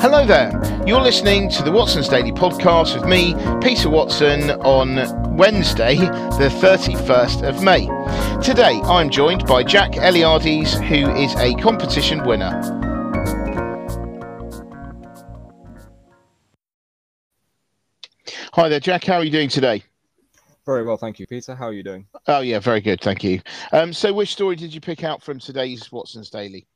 Hello there. You're listening to the Watson's Daily Podcast with me, Peter Watson, on Wednesday, the 31st of May. Today, I'm joined by Jack Eliades, who is a competition winner. Hi there, Jack. How are you doing today? Very well, thank you, Peter. How are you doing? Oh, yeah, very good. Thank you. Um, so, which story did you pick out from today's Watson's Daily?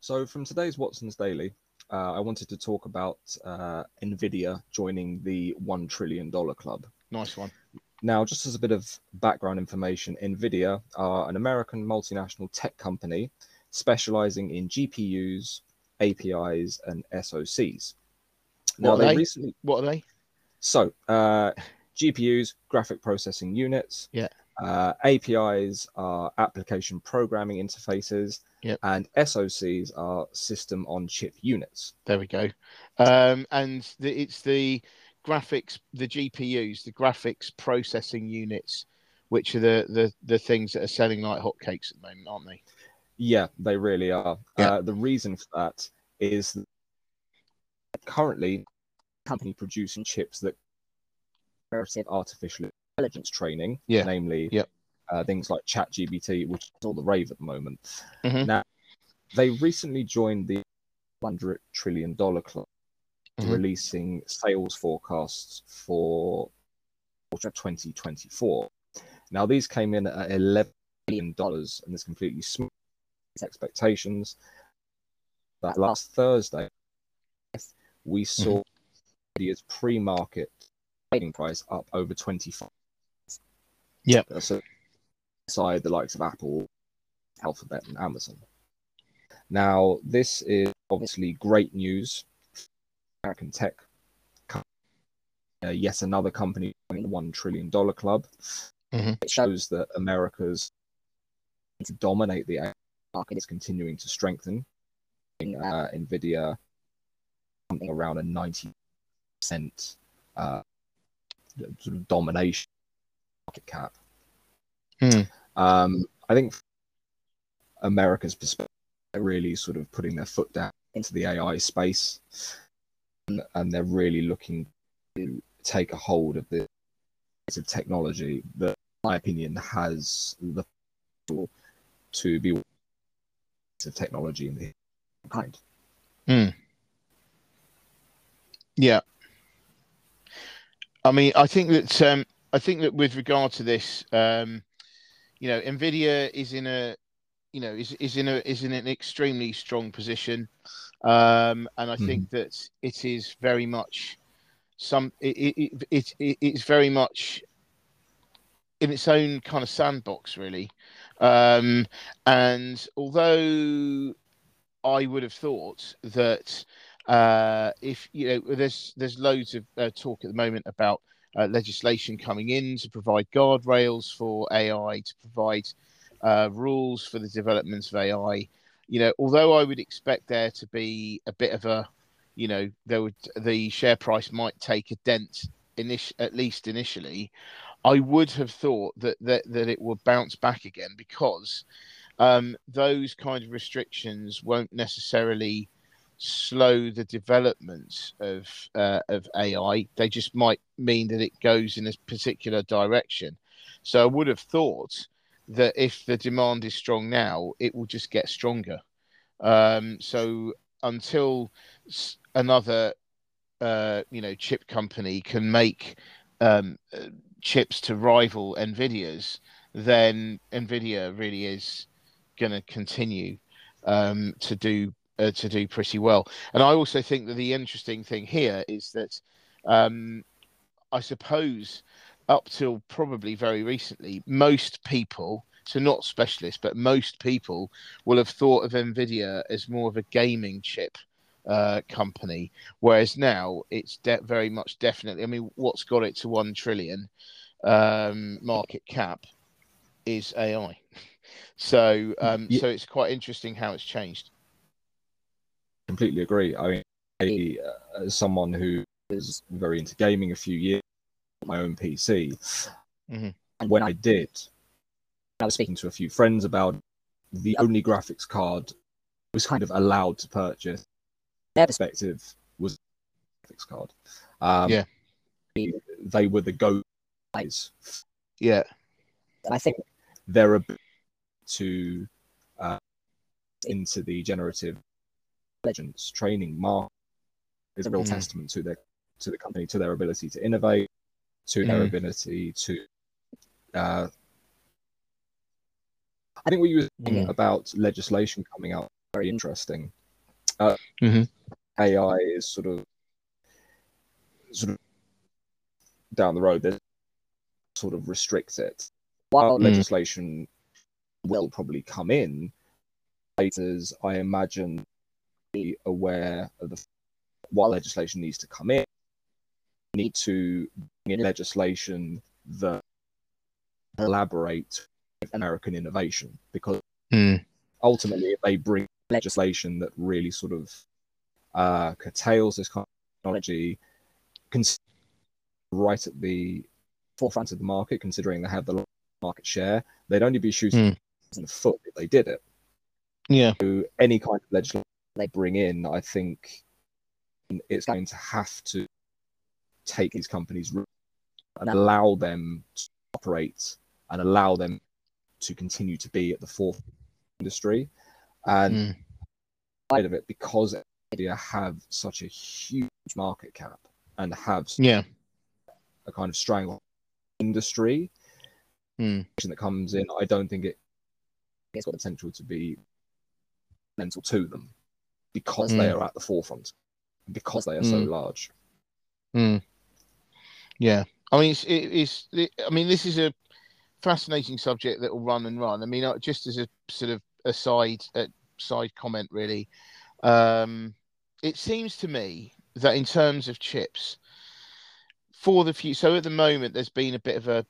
So, from today's Watson's Daily, uh, I wanted to talk about uh, Nvidia joining the $1 trillion club. Nice one. Now, just as a bit of background information, Nvidia are an American multinational tech company specializing in GPUs, APIs, and SoCs. Now, what they, they recently. What are they? So, uh, GPUs, graphic processing units. Yeah. Uh, APIs are application programming interfaces, yep. and SOCs are system on chip units. There we go. Um, and the, it's the graphics, the GPUs, the graphics processing units, which are the, the, the things that are selling like hotcakes at the moment, aren't they? Yeah, they really are. Yeah. Uh, the reason for that is currently company producing chips that artificial intelligence training, yeah. namely yep. uh, things like ChatGPT, which is all the rave at the moment. Mm-hmm. Now, they recently joined the $100 trillion club, mm-hmm. releasing sales forecasts for 2024. Now, these came in at $11 billion, and this completely smashed expectations. That last Thursday, we saw mm-hmm. pre-market trading price up over 25 yeah. So, side the likes of Apple, Alphabet, and Amazon. Now, this is obviously great news. American tech, uh, yet another company in the one trillion dollar club. Mm-hmm. It shows that America's to dominate the market is continuing to strengthen. Uh, Nvidia, something around a ninety percent uh, sort of domination market cap. Hmm. Um, I think America's perspective, really sort of putting their foot down into the AI space, and, and they're really looking to take a hold of the of technology that, in my opinion, has the potential to be of technology in the kind. Hmm. Yeah. I mean, I think that um, I think that with regard to this, um, you know, Nvidia is in a, you know, is is in a is in an extremely strong position, um, and I mm-hmm. think that it is very much some it it, it it it's very much in its own kind of sandbox, really. Um, and although I would have thought that uh, if you know, there's there's loads of uh, talk at the moment about uh, legislation coming in to provide guardrails for AI, to provide uh, rules for the development of AI. You know, although I would expect there to be a bit of a, you know, there would the share price might take a dent, init- at least initially. I would have thought that that, that it would bounce back again because um, those kind of restrictions won't necessarily slow the development of uh, of AI. They just might mean that it goes in a particular direction. So I would have thought that if the demand is strong now, it will just get stronger. Um, so until another uh, you know chip company can make um, uh, chips to rival Nvidia's, then Nvidia really is going to continue um, to do uh, to do pretty well. And I also think that the interesting thing here is that um, I suppose up till probably very recently, most people, so not specialists, but most people will have thought of Nvidia as more of a gaming chip uh, company, whereas now it's de- very much definitely. I mean, what's got it to one trillion um, market cap is AI. So, um, yeah. so it's quite interesting how it's changed completely agree. I mean, I, uh, as someone who is very into gaming, a few years my own PC, mm-hmm. when I did, I was speaking to a few friends about the only graphics card was kind of allowed to purchase. Their perspective was graphics card. Um, Yeah. they were the go guys. Yeah. I think their ability to uh, into the generative intelligence training market is a real Mm. testament to their to the company, to their ability to innovate, to their Mm. ability to. Uh, I think what you were saying Mm. about legislation coming out very interesting. Uh, Mhm. AI is sort of sort of down the road. There's sort of restricts it. While Mm. legislation will probably come in, legislators, I imagine, be aware of the while legislation needs to come in, need to bring in legislation that collaborate with American innovation because Mm. ultimately, if they bring legislation that really sort of uh, curtails this kind of technology, right at the forefront of the market, considering they have the market share, they'd only be shooting in the foot if they did it. Yeah. So any kind of legislation they bring in, I think it's going to have to take these companies and allow them to operate and allow them to continue to be at the forefront of industry. And Mm. side of it, because Nvidia have such a huge market cap and have Yeah. a kind of strong industry Mm. that comes in, I don't think it it's got potential to be mental to them because they Mm. are at the forefront, because they are so Mm. large. Mm. Yeah, I mean, it's, it, it's. It, I mean, this is a fascinating subject that will run and run. I mean, uh, just as a sort of aside, uh, side comment, really, um, it seems to me that in terms of chips, for the future, so at the moment, there's been a bit of a, a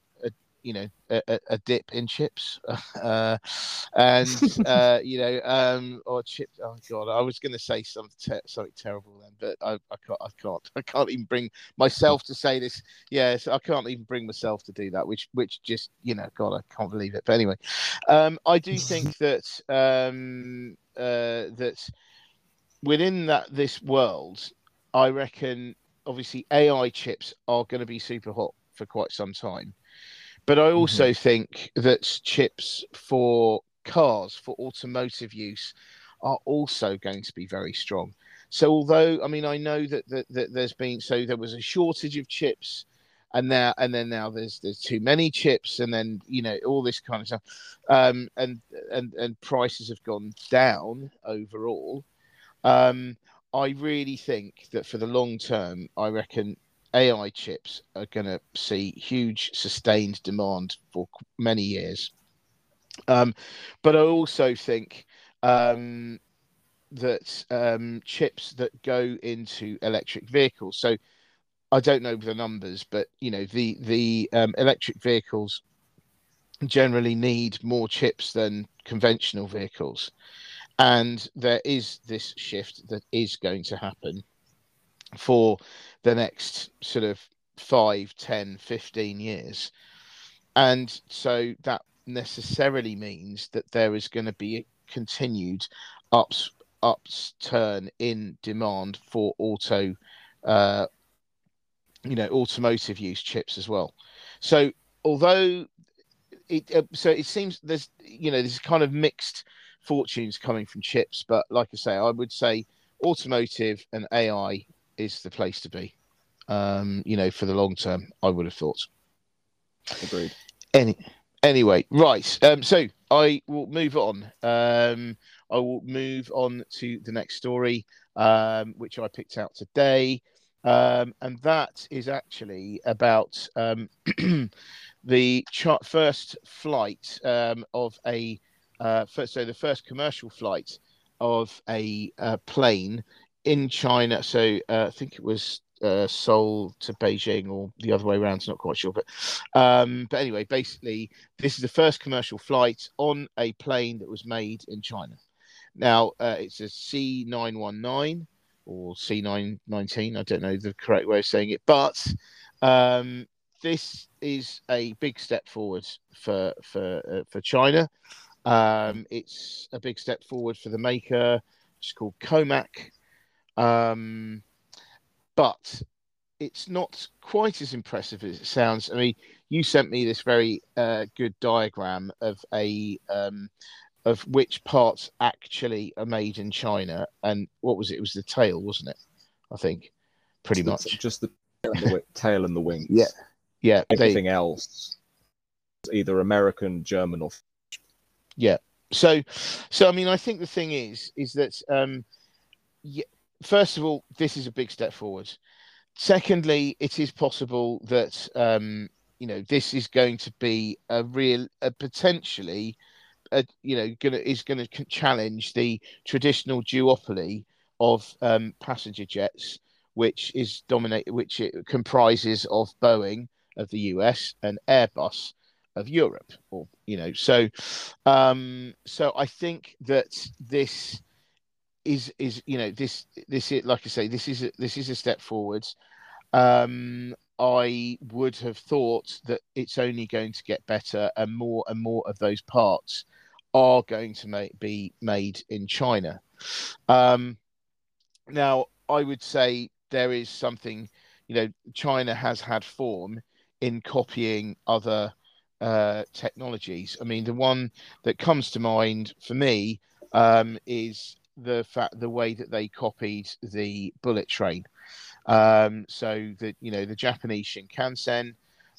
you know, a, a- dip in chips, uh, and uh, you know, um, or chip. Oh god, I was going to say something ter- something terrible then, but I, I can't. I can't. I can't even bring myself to say this. Yes, I can't even bring myself to do that. Which, which just, you know, God, I can't believe it. But anyway, um, I do think that um, uh, that within that this world, I reckon obviously AI chips are going to be super hot for quite some time. But I also think that chips for cars, for automotive use, are also going to be very strong. So, although I mean, I know that, that, that there's been so there was a shortage of chips, and now and then now there's there's too many chips, and then you know all this kind of stuff, um, and and and prices have gone down overall. Um, I really think that for the long term, I reckon AI chips are going to see huge sustained demand for many years. Um, but I also think um, that um, chips that go into electric vehicles. So I don't know the numbers, but you know the the um, electric vehicles generally need more chips than conventional vehicles, and there is this shift that is going to happen for the next sort of 5 10 15 years. And so that necessarily means that there is going to be a continued ups upturn in demand for auto uh, you know automotive use chips as well. So although it uh, so it seems there's you know there's kind of mixed fortunes coming from chips but like i say i would say automotive and ai is the place to be. Um you know for the long term i would have thought. Agreed. any anyway right um so i will move on. Um i will move on to the next story um which i picked out today. Um and that is actually about um the ch- first flight um of a uh first so the first commercial flight of a uh, plane in china so uh, i think it was uh, Seoul to Beijing or the other way around. Not quite sure, but um, but anyway, basically, this is the first commercial flight on a plane that was made in China. Now uh, it's a C nine one nine or C nine nineteen. I don't know the correct way of saying it, but um, this is a big step forward for for uh, for China. Um, it's a big step forward for the maker. It's called Comac, um, but it's not quite as impressive as it sounds. I mean, you sent me this very uh, good diagram of a um, of which parts actually are made in China, and what was it? It was the tail, wasn't it? I think, pretty Just- much. just the tail and the, wi- tail and the wings. Yeah. Yeah, they, Everything else, either American, German, or yeah. so so i mean i think the thing is is that um yeah, first of all this is a big step forward. Secondly it is possible that um you know this is going to be a real a potentially a, you know gonna is going to challenge the traditional duopoly of um, passenger jets which is dominate which it comprises of boeing of the us and airbus of europe or you know so um, so I think that this is is you know this this is like I say this is a, this is a step forwards. Um, I would have thought that it's only going to get better, and more and more of those parts are going to make, be made in China. Um, now, I would say there is something, you know, China has had form in copying other uh, technologies. I mean, the one that comes to mind for me um, is the fact the way that they copied the bullet train. Um, so that you know the Japanese Shinkansen,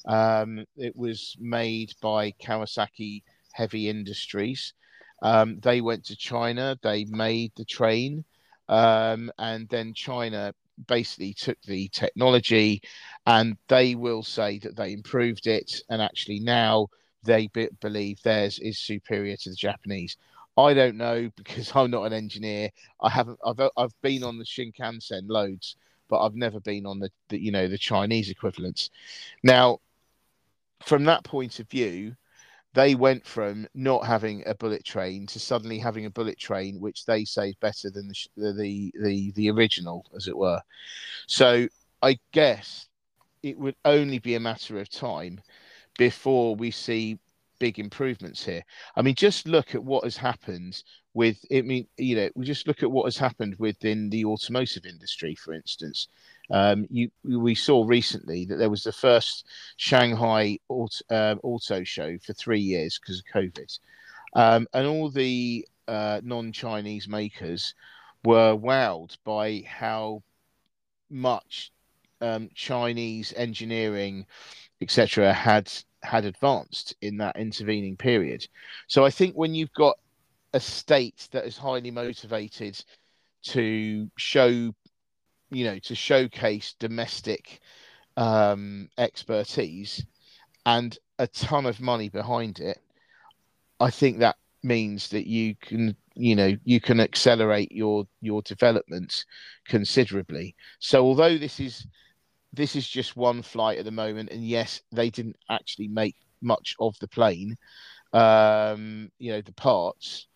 um, it was made by Kawasaki Heavy Industries. Um, they went to China, they made the train, um, and then China basically took the technology and they will say that they improved it and actually now they be- believe theirs is superior to the Japanese. I don't know because I'm not an engineer. I haven't. I've I've been on the Shinkansen loads, but I've never been on the, the you know the Chinese equivalents. Now, from that point of view, they went from not having a bullet train to suddenly having a bullet train, which they say is better than the the the the, the original, as it were. So I guess it would only be a matter of time before we see big improvements here. I mean, just look at what has happened with. I mean, you know, we just look at what has happened within the automotive industry, for instance. Um, you we saw recently that there was the first Shanghai auto, uh, auto show for three years because of COVID, um, and all the uh, non-Chinese makers were wowed by how much um, Chinese engineering, etc., had had advanced in that intervening period. So I think when you've got a state that is highly motivated to show, you know, to showcase domestic um, expertise and a ton of money behind it, I think that means that you can, you know, you can accelerate your your development considerably. So although this is this is just one flight at the moment, and yes, they didn't actually make much of the plane, um, you know, the parts.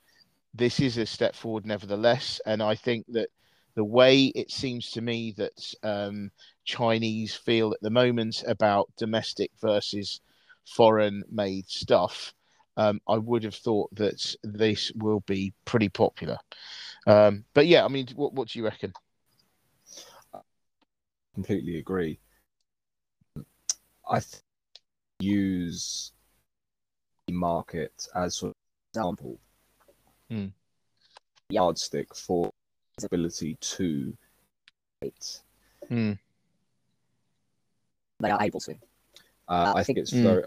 This is a step forward, nevertheless, and I think that the way it seems to me that um, Chinese feel at the moment about domestic versus foreign-made stuff, um, I would have thought that this will be pretty popular. Um, but yeah, I mean, what, what do you reckon? Completely agree. I th- use the market as sort of example, Hmm. yardstick for ability to it. Hmm. they are able to. Uh, I think it's Hmm. very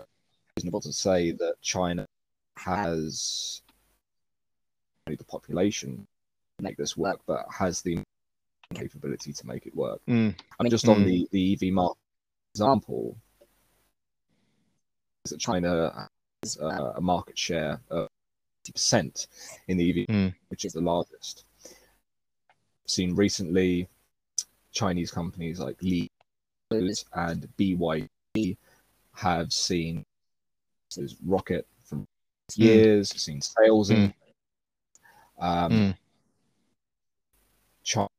reasonable to say that China has the population make this work, but has the capability to make it work. Mm. I mean, just on Mm. the, the EV market example, is that China has uh, a market share of 50% in the EV, Mm. which is the largest. Seen recently, Chinese companies like Li and BYD have seen this rocket from years, seen sales in. Um, Mm. China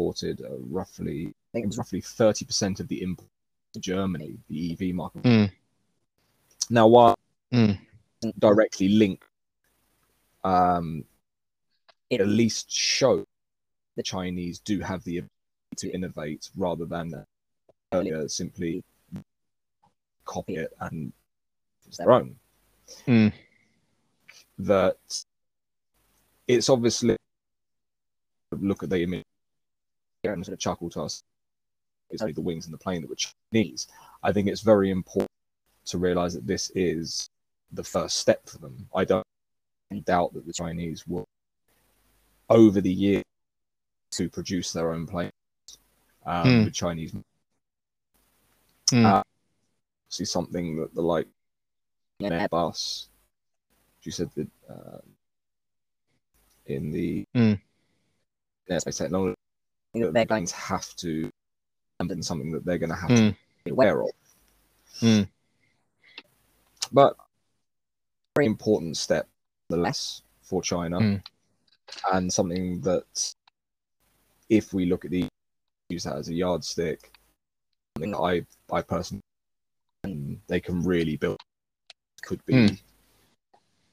imported uh, roughly, I think it was roughly 30% of the import to Germany, the EV market. Mm. Now, while Mm. directly linked, um, it at least show the Chinese do have the ability to innovate rather than earlier simply copy it and it's their own. Mm. That it's obviously look at the image and sort of chuckle to us. It's only the wings and the plane that were Chinese. I think it's very important to realize that this is the first step for them. I don't doubt that the Chinese will, over the years, to produce their own planes. Um, Hmm. The Chinese Mm. Uh, see something that the like an Airbus. You said that uh, in the Mm. airspace technology, that They're the planes have to and something that they're going to have Mm. to be aware of. Mm. But very important step, nonetheless, for China, Mm. and something that, if we look at the use that as a yardstick, something I I personally they can really build could be Mm.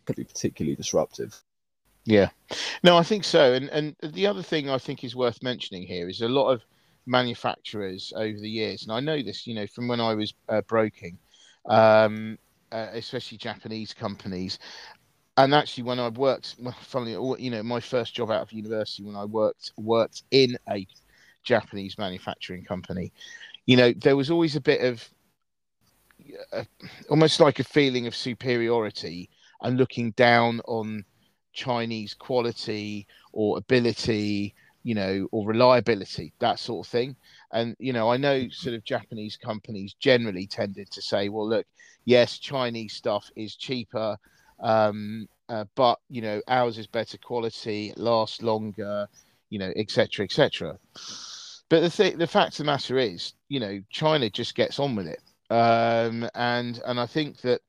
could be particularly disruptive. Yeah, no, I think so. And and the other thing I think is worth mentioning here is a lot of manufacturers over the years, and I know this, you know, from when I was uh, broking, um, uh, especially Japanese companies. And actually, when I worked, well, funnily, you know, my first job out of university, when I worked worked in a Japanese manufacturing company, you know, there was always a bit of uh, almost like a feeling of superiority and looking down on Chinese quality or ability, you know, or reliability, that sort of thing. And, you know, I know sort of Japanese companies generally tended to say, well, look, yes, Chinese stuff is cheaper, um, uh, but, you know, ours is better quality, it lasts longer, you know, et cetera, et cetera. But the thing, the fact of the matter is, you know, China just gets on with it. Um, and, and I think that,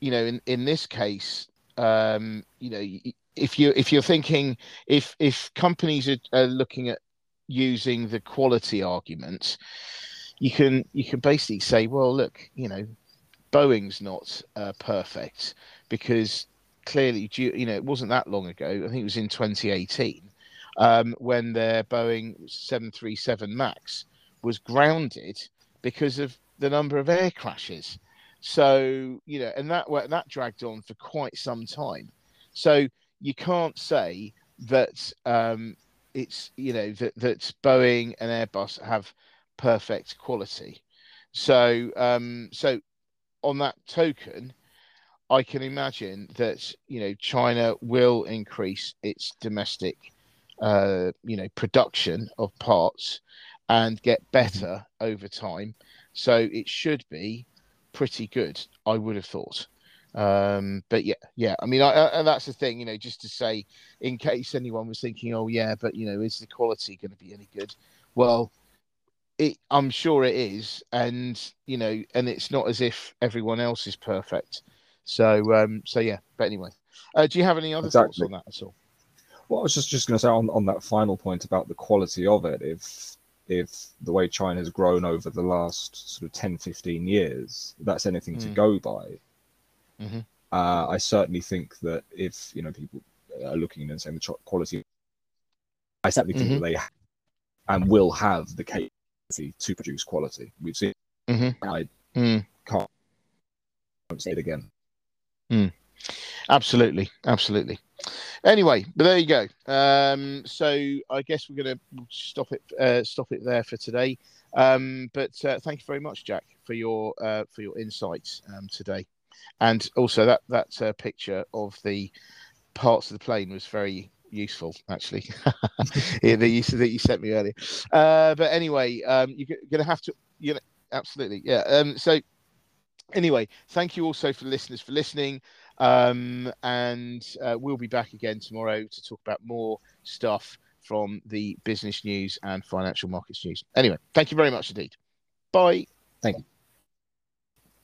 you know, in, in this case, um, you know, if you if you're thinking if if companies are, are looking at using the quality argument, you can you can basically say, well, look, you know, Boeing's not uh, perfect because clearly, you know, it wasn't that long ago. I think it was in 2018 um, when their Boeing 737 Max was grounded because of the number of air crashes. So you know, and that that dragged on for quite some time. So you can't say that um, it's you know that that Boeing and Airbus have perfect quality. So um, so on that token, I can imagine that you know China will increase its domestic uh, you know production of parts and get better over time. So it should be pretty good, I would have thought. Um, but yeah, yeah. I mean, I, I, and that's the thing, you know, just to say, in case anyone was thinking, oh yeah, but you know, is the quality going to be any good? Well, it, I'm sure it is, and you know, and it's not as if everyone else is perfect. So, um, so yeah. But anyway, uh, do you have any other thoughts on that at all? Well, I was just, just going to say on, on that final point about the quality of it, if if the way China has grown over the last sort of 10, 15 years, that's anything to Mm. go by, Mhm. uh, I certainly think that if, you know, people are looking and saying the quality, I certainly think Mhm. that they ha- and will have the capability to produce quality. We've seen, Mhm. I Mm. can't say it again. Absolutely, absolutely. Anyway, but there you go. Um, so I guess we're going to stop it uh, stop it there for today. Um, but uh, thank you very much, Jack, for your uh, for your insights um, today, and also that that uh, picture of the parts of the plane was very useful, actually. yeah, that you that you sent me earlier. Uh, but anyway, um, you're going to have to, you know, absolutely, yeah. Um, so anyway, thank you also for the listeners for listening. Um, and uh, we'll be back again tomorrow to talk about more stuff from the business news and financial markets news. Anyway, thank you very much indeed. Bye. Thank you.